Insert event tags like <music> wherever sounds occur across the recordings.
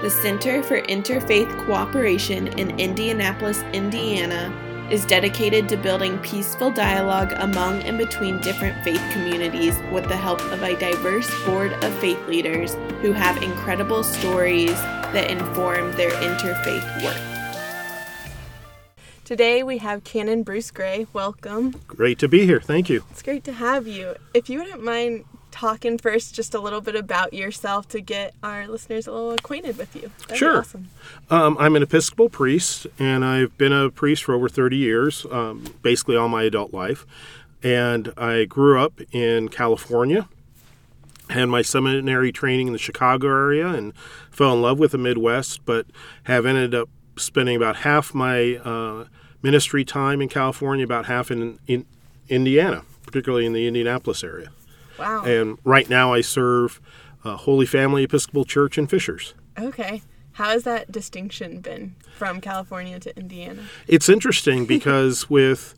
The Center for Interfaith Cooperation in Indianapolis, Indiana is dedicated to building peaceful dialogue among and between different faith communities with the help of a diverse board of faith leaders who have incredible stories that inform their interfaith work. Today we have Canon Bruce Gray. Welcome. Great to be here. Thank you. It's great to have you. If you wouldn't mind talking first just a little bit about yourself to get our listeners a little acquainted with you. That'd sure. Awesome. Um, I'm an Episcopal priest, and I've been a priest for over 30 years, um, basically all my adult life. And I grew up in California, had my seminary training in the Chicago area, and fell in love with the Midwest, but have ended up spending about half my uh, ministry time in California, about half in, in Indiana, particularly in the Indianapolis area. Wow. And right now I serve uh, Holy Family Episcopal Church in Fishers. Okay. How has that distinction been from California to Indiana? It's interesting <laughs> because with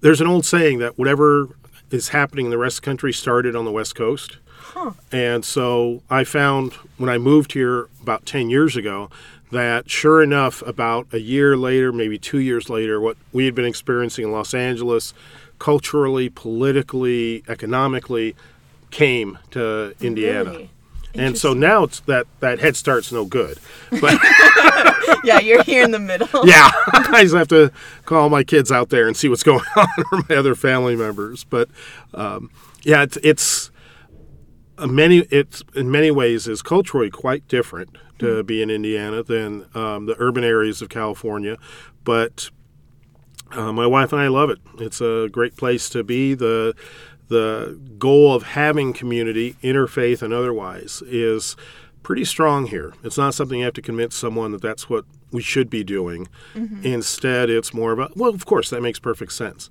there's an old saying that whatever is happening in the rest of the country started on the West Coast. Huh. And so I found when I moved here about 10 years ago that sure enough, about a year later, maybe two years later, what we had been experiencing in Los Angeles, culturally, politically, economically, came to Indiana. Really? And so now it's that that head start's no good. But <laughs> <laughs> yeah, you're here in the middle. <laughs> yeah, I just have to call my kids out there and see what's going on, or my other family members. But um, yeah, it's it's many it's in many ways is culturally quite different to mm-hmm. be in Indiana than um, the urban areas of California, but. Uh, my wife and I love it. It's a great place to be. The the goal of having community, interfaith and otherwise, is pretty strong here. It's not something you have to convince someone that that's what we should be doing. Mm-hmm. Instead, it's more about, well, of course, that makes perfect sense.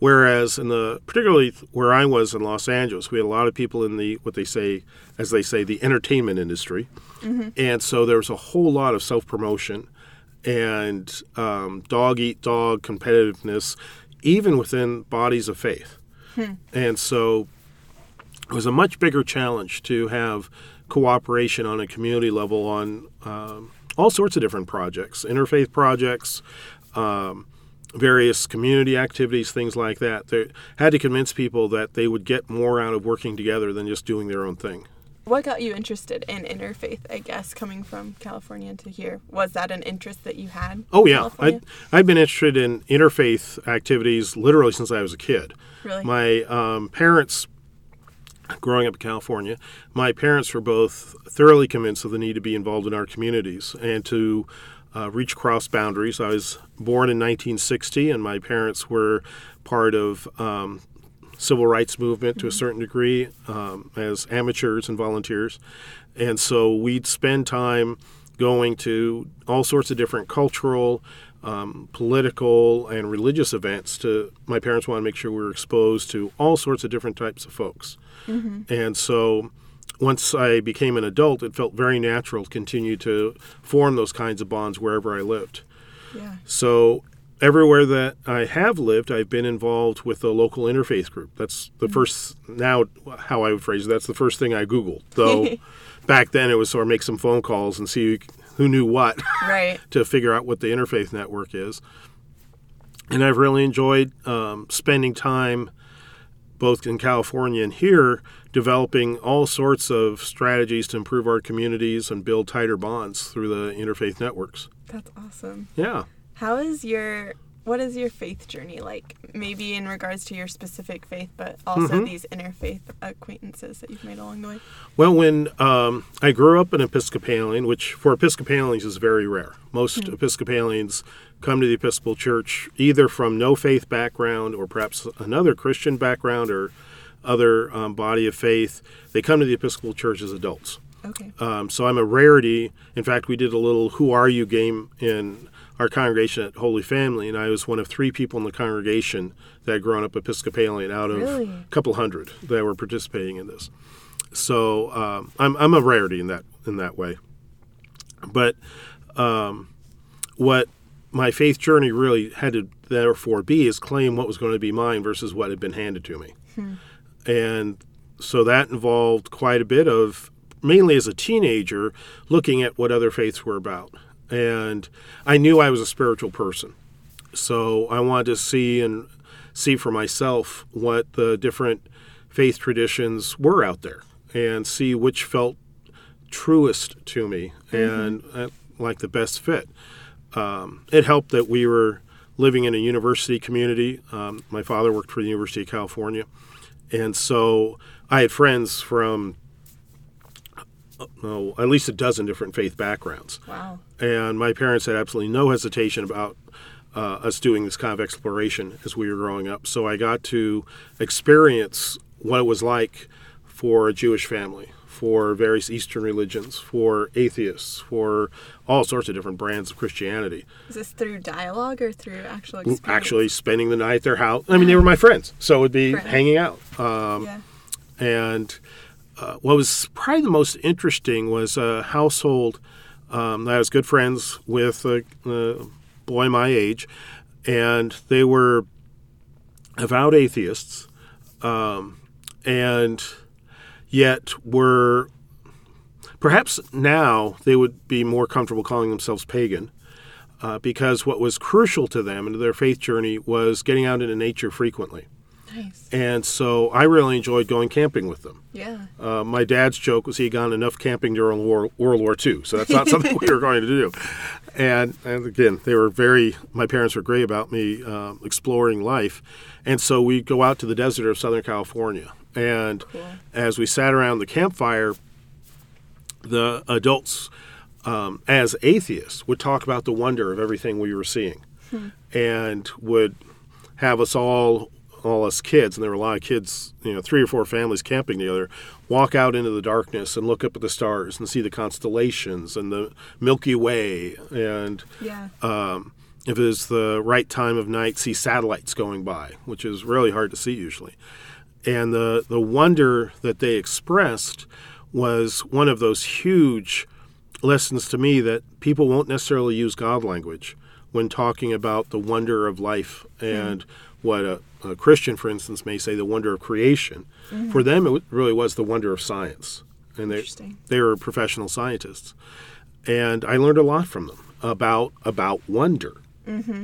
Whereas in the, particularly where I was in Los Angeles, we had a lot of people in the, what they say, as they say, the entertainment industry. Mm-hmm. And so there was a whole lot of self promotion and um, dog eat dog competitiveness, even within bodies of faith. Hmm. And so it was a much bigger challenge to have cooperation on a community level on um, all sorts of different projects, interfaith projects, um, various community activities, things like that. They had to convince people that they would get more out of working together than just doing their own thing. What got you interested in interfaith, I guess, coming from California to here? Was that an interest that you had? Oh, yeah. i I've been interested in interfaith activities literally since I was a kid. Really? My um, parents, growing up in California, my parents were both thoroughly convinced of the need to be involved in our communities and to uh, reach cross boundaries. I was born in 1960, and my parents were part of um, civil rights movement mm-hmm. to a mm-hmm. certain degree um, as amateurs and volunteers. And so we'd spend time going to all sorts of different cultural, um, political, and religious events. To my parents wanted to make sure we were exposed to all sorts of different types of folks. Mm-hmm. And so once I became an adult, it felt very natural to continue to form those kinds of bonds wherever I lived. Yeah. So everywhere that I have lived, I've been involved with a local interfaith group. That's the mm-hmm. first now how I would phrase it. That's the first thing I googled. Though <laughs> back then it was sort of make some phone calls and see who knew what, <laughs> right? to figure out what the interfaith network is. And I've really enjoyed um, spending time both in California and here developing all sorts of strategies to improve our communities and build tighter bonds through the interfaith networks. That's awesome. Yeah. How is your what is your faith journey like? Maybe in regards to your specific faith, but also mm-hmm. these interfaith acquaintances that you've made along the way. Well, when um, I grew up an Episcopalian, which for Episcopalians is very rare. Most mm-hmm. Episcopalians come to the Episcopal Church either from no faith background or perhaps another Christian background or other um, body of faith. They come to the Episcopal Church as adults. Okay. Um, so I'm a rarity. In fact, we did a little "Who Are You" game in our congregation at Holy Family, and I was one of three people in the congregation that had grown up Episcopalian out of really? a couple hundred that were participating in this. So um, I'm, I'm a rarity in that in that way. But um, what my faith journey really had to therefore be is claim what was going to be mine versus what had been handed to me. Hmm. And so that involved quite a bit of mainly as a teenager, looking at what other faiths were about. And I knew I was a spiritual person. So I wanted to see and see for myself what the different faith traditions were out there and see which felt truest to me and uh, like the best fit. Um, it helped that we were living in a university community. Um, my father worked for the University of California. And so I had friends from oh, at least a dozen different faith backgrounds. Wow. And my parents had absolutely no hesitation about uh, us doing this kind of exploration as we were growing up. So I got to experience what it was like for a Jewish family, for various Eastern religions, for atheists, for all sorts of different brands of Christianity. Is this through dialogue or through actual experience? Actually, spending the night at their house. I mean, they were my friends, so it would be Right. hanging out. Um, yeah. And uh, what was probably the most interesting was a household um, that I was good friends with a, a boy my age, and they were avowed atheists, um, and yet were perhaps now they would be more comfortable calling themselves pagan. Uh, because what was crucial to them and their faith journey was getting out into nature frequently. Nice. And so I really enjoyed going camping with them. Yeah. Uh, my dad's joke was he had gone enough camping during War, World War II, so that's not <laughs> something we were going to do. And, and again, they were very, my parents were great about me um, exploring life. And so we go out to the desert of Southern California. And Cool. as we sat around the campfire, the adults, um, as atheists, would talk about the wonder of everything we were seeing and would have us all all us kids and there were a lot of kids you know three or four families camping together walk out into the darkness and look up at the stars and see the constellations and the milky way and Yeah. um, if it was the right time of night, see satellites going by, which is really hard to see usually. And the, the wonder that they expressed was one of those huge lessons to me that people won't necessarily use God language when talking about the wonder of life and what a, a Christian, for instance, may say the wonder of creation. For them, it really was the wonder of science. And they, Interesting. they were professional scientists and I learned a lot from them about about wonder.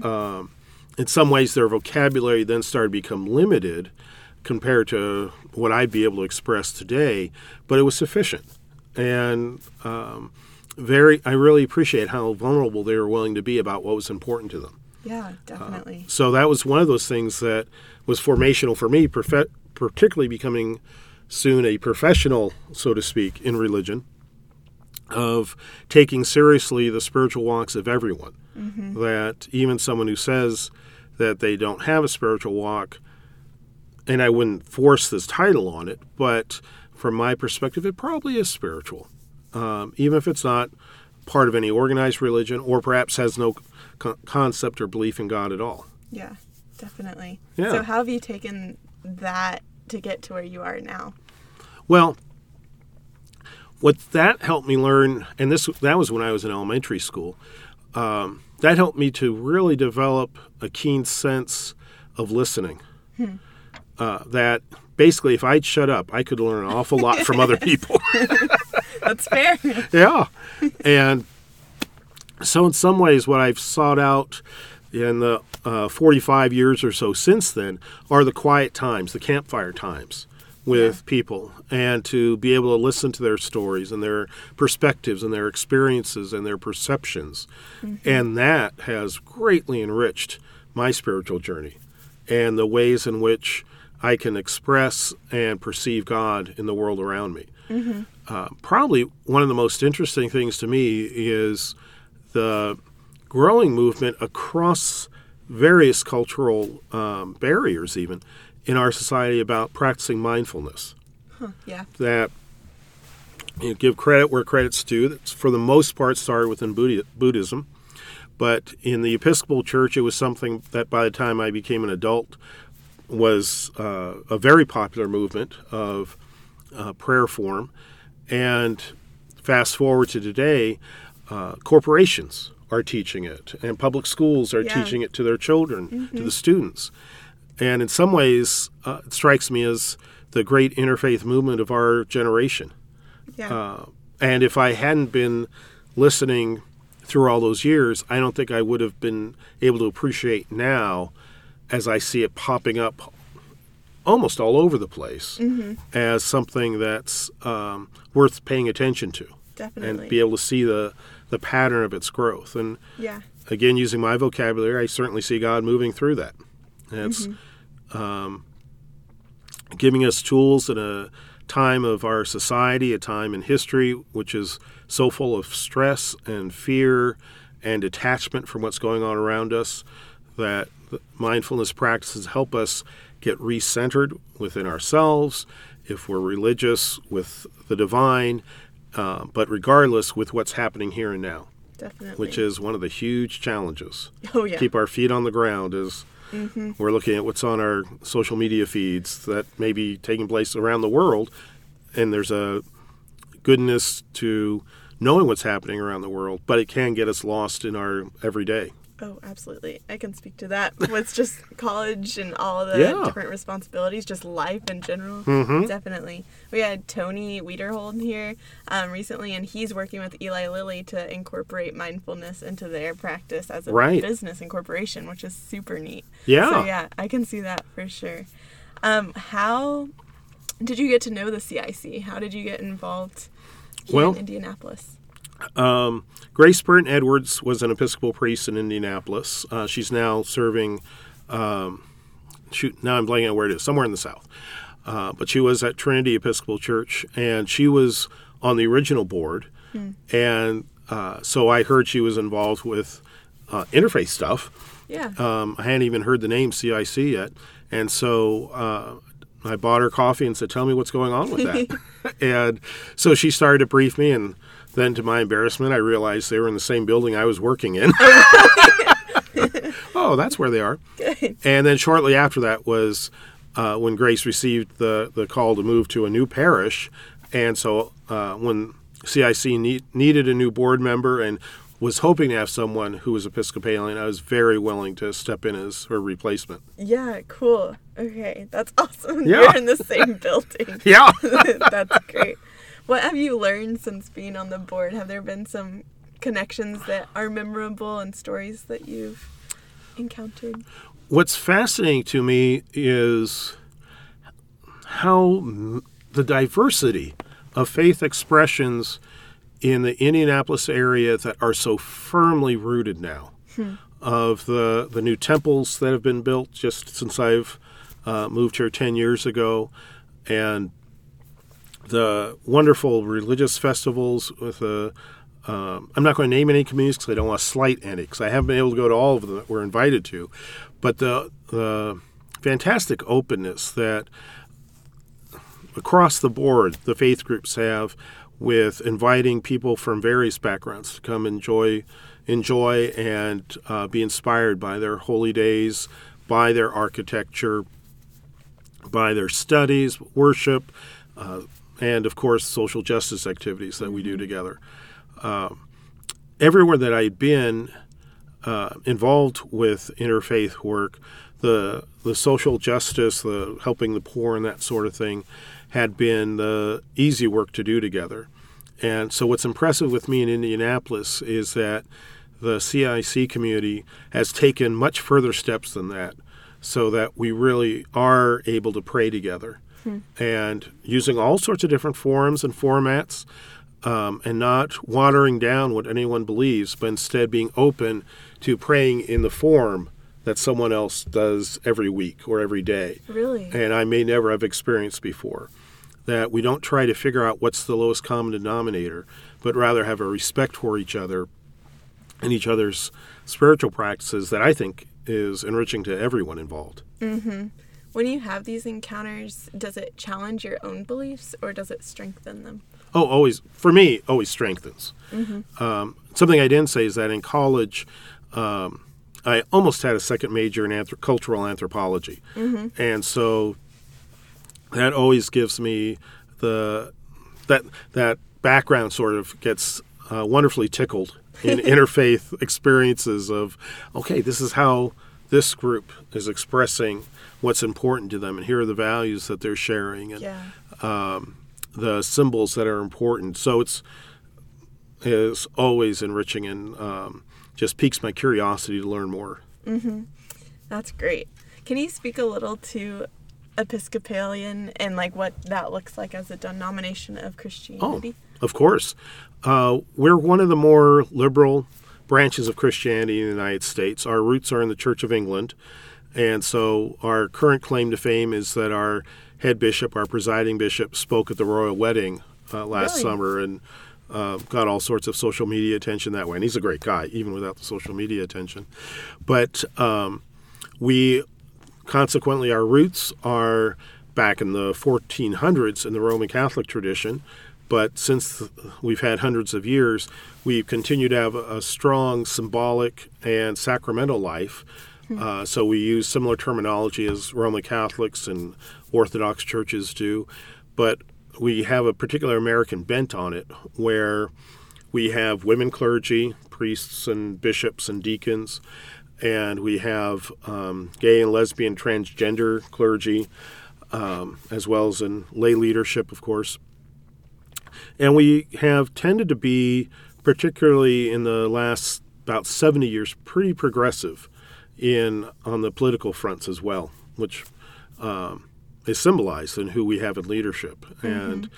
Um, in some ways, their vocabulary then started to become limited compared to what I'd be able to express today, but it was sufficient. And um, very, I really appreciate how vulnerable they were willing to be about what was important to them. Yeah, definitely. So that was one of those things that was formational for me, particularly becoming soon a professional, so to speak, in religion, of taking seriously the spiritual walks of everyone. That even someone who says that they don't have a spiritual walk, and I wouldn't force this title on it, but from my perspective, it probably is spiritual. Um, even if it's not part of any organized religion or perhaps has no co- concept or belief in God at all. yeah, definitely. Yeah. So how have you taken that to get to where you are now? Well, what that helped me learn, and this that was when I was in elementary school. Um, that helped me to really develop a keen sense of listening. Uh, that basically, if I'd shut up, I could learn an awful lot from other <laughs> people. <laughs> That's fair. <laughs> yeah, and so in some ways, what I've sought out in the uh, 45 years or so since then are the quiet times, the campfire times with people, and to be able to listen to their stories and their perspectives and their experiences and their perceptions. And that has greatly enriched my spiritual journey and the ways in which I can express and perceive God in the world around me. Uh, probably one of the most interesting things to me is the growing movement across various cultural um, barriers, even in our society, about practicing mindfulness. Yeah. That you know, give credit where credit's due. That's for the most part started within Buddhism, but in the Episcopal Church, it was something that by the time I became an adult was uh, a very popular movement of uh, prayer form. And fast forward to today, uh, corporations are teaching it, and public schools are Yeah. teaching it to their children, to the students. And in some ways, uh, it strikes me as the great interfaith movement of our generation. Yeah. Uh, and if I hadn't been listening through all those years, I don't think I would have been able to appreciate now as I see it popping up almost all over the place as something that's um, worth paying attention to Definitely. and be able to see the, the pattern of its growth. And yeah. again, using my vocabulary, I certainly see God moving through that. It's um, giving us tools in a time of our society, a time in history which is so full of stress and fear and detachment from what's going on around us, that mindfulness practices help us get recentered within ourselves, if we're religious, with the divine, uh, but regardless, with what's happening here and now Definitely. which is one of the huge challenges. Oh, yeah. Keep our feet on the ground as we're looking at what's on our social media feeds that may be taking place around the world, and there's a goodness to knowing what's happening around the world, but it can get us lost in our everyday. Oh, absolutely. I can speak to that <laughs> with just college and all the Yeah. different responsibilities, just life in general. Mhm. Definitely. We had Tony Wiederhold here um, recently, and he's working with Eli Lilly to incorporate mindfulness into their practice as a Right. business incorporation, which is super neat. Yeah. So, yeah, I can see that for sure. Um, how did you get to know the CIC? How did you get involved here Well- in Indianapolis? Um, Grace Burton Edwards was an Episcopal priest in Indianapolis. Uh, she's now serving, um, shoot, now I'm blanking on where it is, somewhere in the South. Uh, but she was at Trinity Episcopal Church, and she was on the original board. And uh, so I heard she was involved with uh, interfaith stuff. Yeah. Um, I hadn't even heard the name CIC yet. And so uh, I bought her coffee and said, Tell me what's going on with that. <laughs> and so she started to brief me. And then, to my embarrassment, I realized they were in the same building I was working in. <laughs> oh, that's where they are. Good. And then, shortly after that, was uh, when Grace received the, the call to move to a new parish. And so, uh, when CIC need, needed a new board member and was hoping to have someone who was Episcopalian, I was very willing to step in as her replacement. Yeah, cool. Okay, that's awesome. Yeah. You're in the same <laughs> building. Yeah. <laughs> that's great. What have you learned since being on the board? Have there been some connections that are memorable and stories that you've encountered? What's fascinating to me is how the diversity of faith expressions in the Indianapolis area that are so firmly rooted now. Of the, the new temples that have been built just since I've uh, moved here 10 years ago, and the wonderful religious festivals with the um, I'm not going to name any communities because I don't want to slight any because I haven't been able to go to all of them that we're invited to, but the the fantastic openness that across the board the faith groups have with inviting people from various backgrounds to come enjoy enjoy and uh, be inspired by their holy days, by their architecture, by their studies, worship, uh, and of course social justice activities that we do together. Um, everywhere that I'd been uh, involved with interfaith work, the the social justice, the helping the poor, and that sort of thing, had been the easy work to do together. And so, what's impressive with me in Indianapolis is that the CIC community has taken much further steps than that, so that we really are able to pray together and using all sorts of different forums and formats um, and not watering down what anyone believes, but instead being open to praying in the form that someone else does every week or every day. Really? And I may never have experienced before. That we don't try to figure out what's the lowest common denominator, but rather have a respect for each other and each other's spiritual practices that I think is enriching to everyone involved. When you have these encounters, does it challenge your own beliefs or does it strengthen them? Oh, always for me, always strengthens. Um, something I didn't say is that in college, um, I almost had a second major in anthrop- cultural anthropology, and so that always gives me the that that background sort of gets uh, wonderfully tickled in <laughs> interfaith experiences of okay, this is how this group is expressing what's important to them, and here are the values that they're sharing, and Yeah. the symbols that are important. So it's is always enriching and um, just piques my curiosity to learn more. That's great. Can you speak a little to Episcopalian and like what that looks like as a denomination of Christianity? Oh, of course. Uh, we're one of the more liberal branches of Christianity in the United States. Our roots are in the Church of England. And so our current claim to fame is that our head bishop, our presiding bishop, spoke at the royal wedding uh, last Really? summer and uh, got all sorts of social media attention that way. And he's a great guy, even without the social media attention. But um, we consequently our roots are back in the 1400s in the roman catholic tradition but since we've had hundreds of years we've continued to have a strong symbolic and sacramental life uh, so we use similar terminology as roman catholics and orthodox churches do but we have a particular american bent on it where we have women clergy priests and bishops and deacons and we have um, gay and lesbian transgender clergy, um, as well as in lay leadership, of course. And we have tended to be, particularly in the last about 70 years, pretty progressive in on the political fronts as well, which um, is symbolized in who we have in leadership and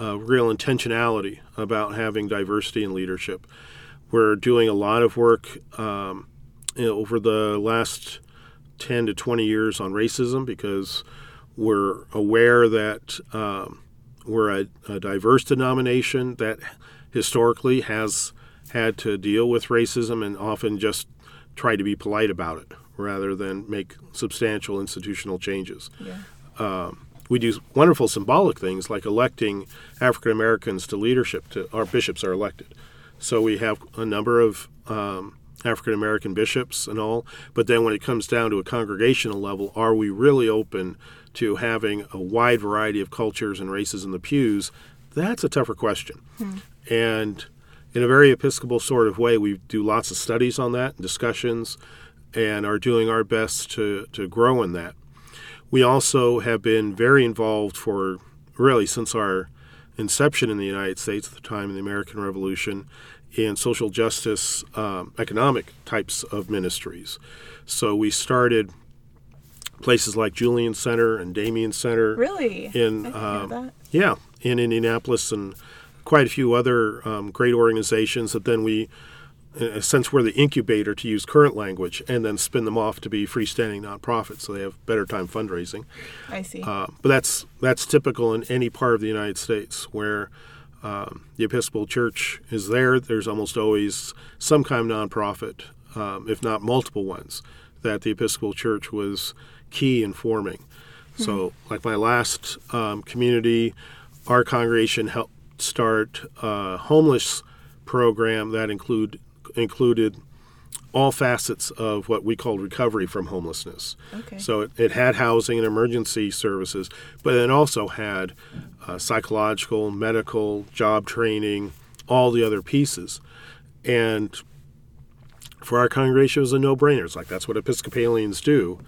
uh, real intentionality about having diversity in leadership. We're doing a lot of work um, you know, over the last 10 to 20 years on racism because we're aware that um, we're a, a diverse denomination that historically has had to deal with racism and often just try to be polite about it rather than make substantial institutional changes. Yeah. We do wonderful symbolic things like electing African Americans to leadership. To our bishops are elected, so we have a number of um, African American bishops and all. But then when it comes down to a congregational level, are we really open to having a wide variety of cultures and races in the pews? That's a tougher question. And in a very Episcopal sort of way, we do lots of studies on that and discussions and are doing our best to, to grow in that. We also have been very involved for really since our inception in the United States at the time of the American Revolution in social justice, um, economic types of ministries. So we started places like Julian Center and Damien Center. Really? In I didn't know um, yeah, in Indianapolis and quite a few other um, great organizations that then we, in a sense, we're the incubator to use current language and then spin them off to be freestanding nonprofits so they have better time fundraising. I see. Uh, but that's that's typical in any part of the United States where um, the Episcopal Church is there. There's almost always some kind of nonprofit, um, if not multiple ones, that the Episcopal Church was key in forming. So, like my last um, community, our congregation helped start a homeless program that include included all facets of what we called recovery from homelessness. Okay. So it, it had housing and emergency services, but it also had uh, psychological, medical, job training, all the other pieces. And for our congregation, it was a no brainer. It's like that's what Episcopalians do.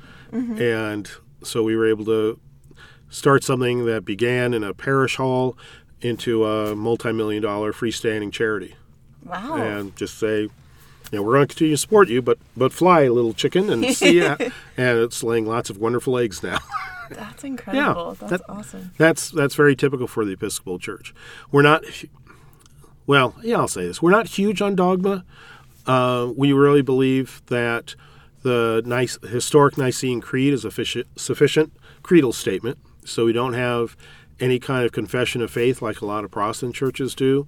And so we were able to start something that began in a parish hall into a multi million dollar freestanding charity wow. and just say, you know, we're going to continue to support you, but but fly, little chicken, and <laughs> see ya. and it's laying lots of wonderful eggs now. <laughs> That's incredible. Yeah, That's that- awesome. that's that's very typical for the Episcopal Church. We're not, well, yeah, I'll say this: we're not huge on dogma. Uh, we really believe that the nice historic Nicene Creed is a sufficient, sufficient creedal statement. So we don't have any kind of confession of faith like a lot of Protestant churches do,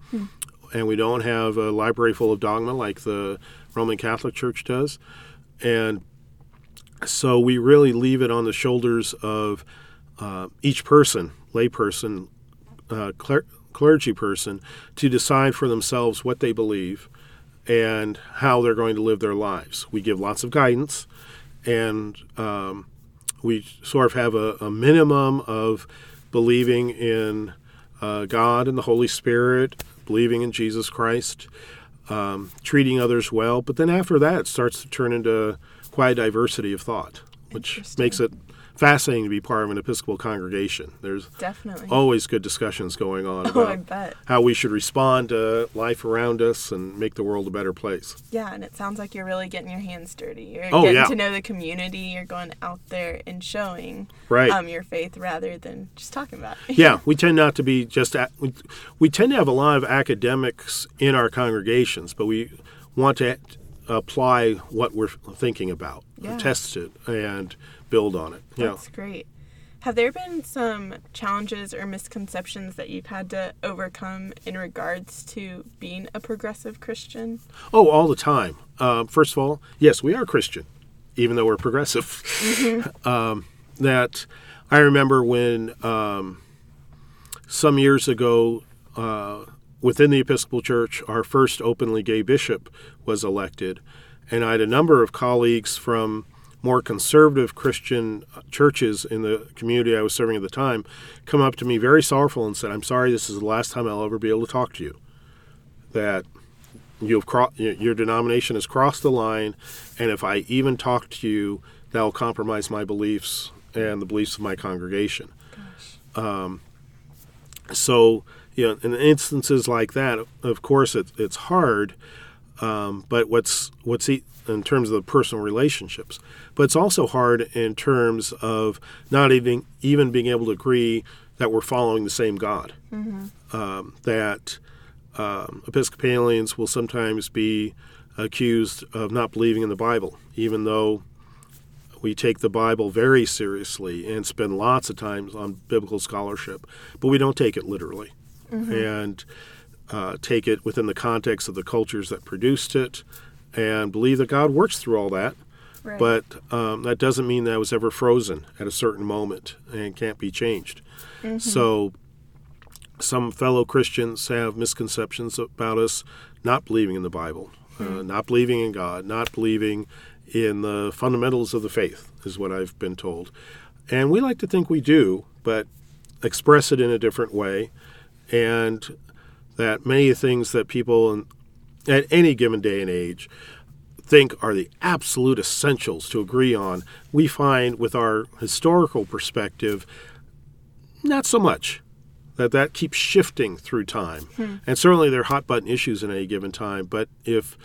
and we don't have a library full of dogma like the Roman Catholic Church does, and so we really leave it on the shoulders of uh, each person, layperson, uh, cler- clergy person, to decide for themselves what they believe and how they're going to live their lives. We give lots of guidance, and um, we sort of have a, a minimum of believing in uh, God and the Holy Spirit, believing in Jesus Christ, um, treating others well. But then after that, it starts to turn into quite a diversity of thought, which makes it fascinating to be part of an Episcopal congregation. There's Definitely. always good discussions going on <laughs> Oh, about bet. how we should respond to life around us and make the world a better place. Yeah, and it sounds like you're really getting your hands dirty. You're Oh, getting yeah. to know the community. You're going out there and showing Right. um, your faith rather than just talking about it. yeah, <laughs> we tend not to be just a- we, we tend to have a lot of academics in our congregations, but we want to apply what we're thinking about, Yeah. test it, and build on it. Yeah. That's great. Have there been some challenges or misconceptions that you've had to overcome in regards to being a progressive Christian? Oh, all the time. Um, first of all, yes, we are Christian, even though we're progressive. <laughs> um, that I remember when um, some years ago, uh, within the Episcopal Church, our first openly gay bishop was elected, and I had a number of colleagues from more conservative Christian churches in the community I was serving at the time come up to me very sorrowful and said, "I'm sorry, this is the last time I'll ever be able to talk to you." That you have cro- your denomination has crossed the line, and if I even talk to you, that will compromise my beliefs and the beliefs of my congregation. Um, so, you know, in instances like that, of course, it, it's hard. Um, but what's what's e- in terms of the personal relationships, but it's also hard in terms of not even even being able to agree that we're following the same God. Um, that um, Episcopalians will sometimes be accused of not believing in the Bible, even though we take the Bible very seriously and spend lots of time on biblical scholarship, but we don't take it literally. And uh, take it within the context of the cultures that produced it and believe that God works through all that. Right. But um, that doesn't mean that it was ever frozen at a certain moment and can't be changed. So some fellow Christians have misconceptions about us not believing in the Bible, uh, not believing in God, not believing in the fundamentals of the faith, is what I've been told. And we like to think we do, but express it in a different way. And that many things that people at any given day and age think are the absolute essentials to agree on, we find with our historical perspective, not so much. That that keeps shifting through time, and certainly there are hot button issues in any given time. But if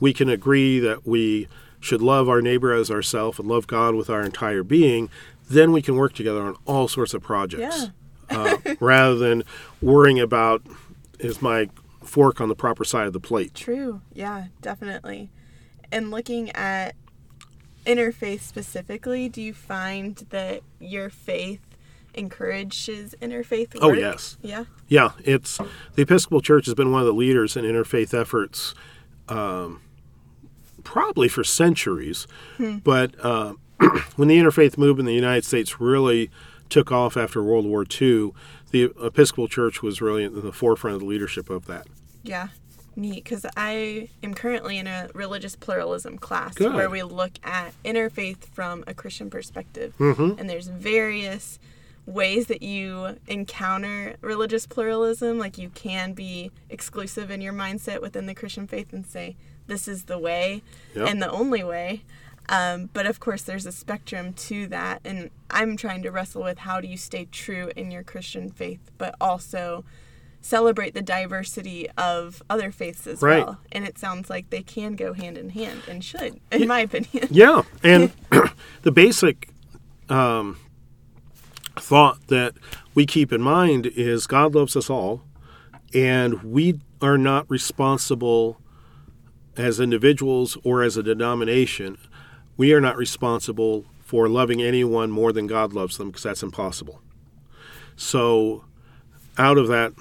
we can agree that we should love our neighbor as ourself and love God with our entire being, then we can work together on all sorts of projects, uh, <laughs> rather than worrying about is my fork on the proper side of the plate. True. Yeah, definitely. And looking at interfaith specifically, do you find that your faith encourages interfaith work? Oh, yes. Yeah. Yeah, it's the Episcopal Church has been one of the leaders in interfaith efforts, um, probably for centuries. But uh, <clears throat> when the interfaith movement in the United States really took off after World War II, the Episcopal Church was really in the forefront of the leadership of that. Yeah. Neat, because I am currently in a religious pluralism class Good. where we look at interfaith from a Christian perspective. Mm-hmm. And there's various ways that you encounter religious pluralism. Like you can be exclusive in your mindset within the Christian faith and say, this is the way Yep. and the only way. Um, but of course, there's a spectrum to that. And I'm trying to wrestle with how do you stay true in your Christian faith, but also celebrate the diversity of other faiths as Right. well. And it sounds like they can go hand in hand and should, in my opinion. Yeah, <laughs> and <clears throat> the basic um, thought that we keep in mind is God loves us all, and we are not responsible as individuals or as a denomination. We are not responsible for loving anyone more than God loves them because that's impossible. So, out of that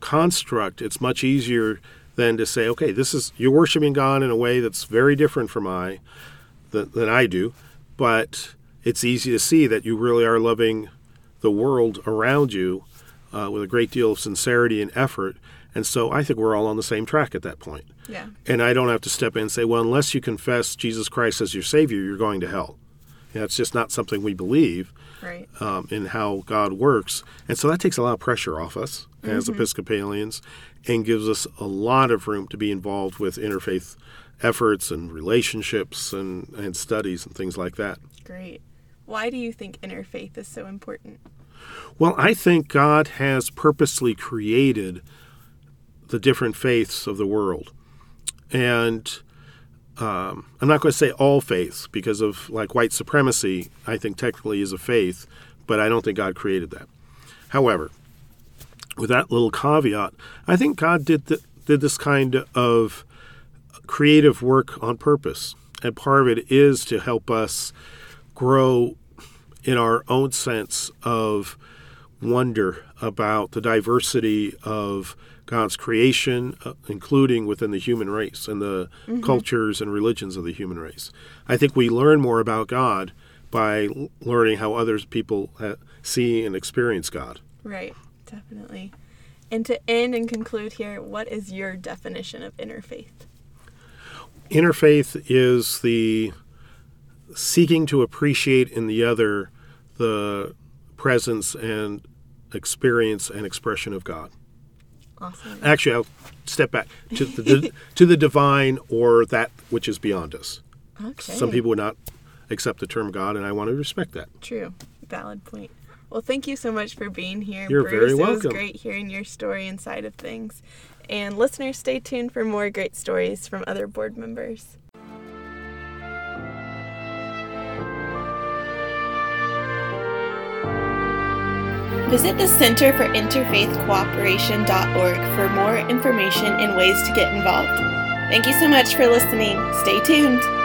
construct, it's much easier than to say, okay, this is you're worshiping God in a way that's very different from I than, than I do, but it's easy to see that you really are loving the world around you uh, with a great deal of sincerity and effort. And so I think we're all on the same track at that point. Yeah. And I don't have to step in and say, well, unless you confess Jesus Christ as your Savior, you're going to hell. You know, it's just not something we believe Right. um, in how God works. And so that takes a lot of pressure off us as Episcopalians and gives us a lot of room to be involved with interfaith efforts and relationships and, and studies and things like that. Great. Why do you think interfaith is so important? Well, I think God has purposely created the different faiths of the world. And um, I'm not going to say all faiths because of like white supremacy, I think technically is a faith, but I don't think God created that. However, with that little caveat, I think God did, did this kind of creative work on purpose. And part of it is to help us grow in our own sense of wonder about the diversity of God's creation, uh, including within the human race and the mm-hmm. cultures and religions of the human race. I think we learn more about God by learning how others people uh, see and experience God. Right, definitely. And to end and conclude here, what is your definition of interfaith? Interfaith is the seeking to appreciate in the other the presence and experience and expression of God. Awesome. Actually, I'll step back to the, <laughs> to the divine or that which is beyond us. Okay. Some people would not accept the term God, and I want to respect that. True. Valid point. Well, thank you so much for being here. You're Bruce. very welcome. It was great hearing your story and side of things. And listeners, stay tuned for more great stories from other board members. Visit the Center for Interfaith Cooperation.org for more information and ways to get involved. Thank you so much for listening. Stay tuned.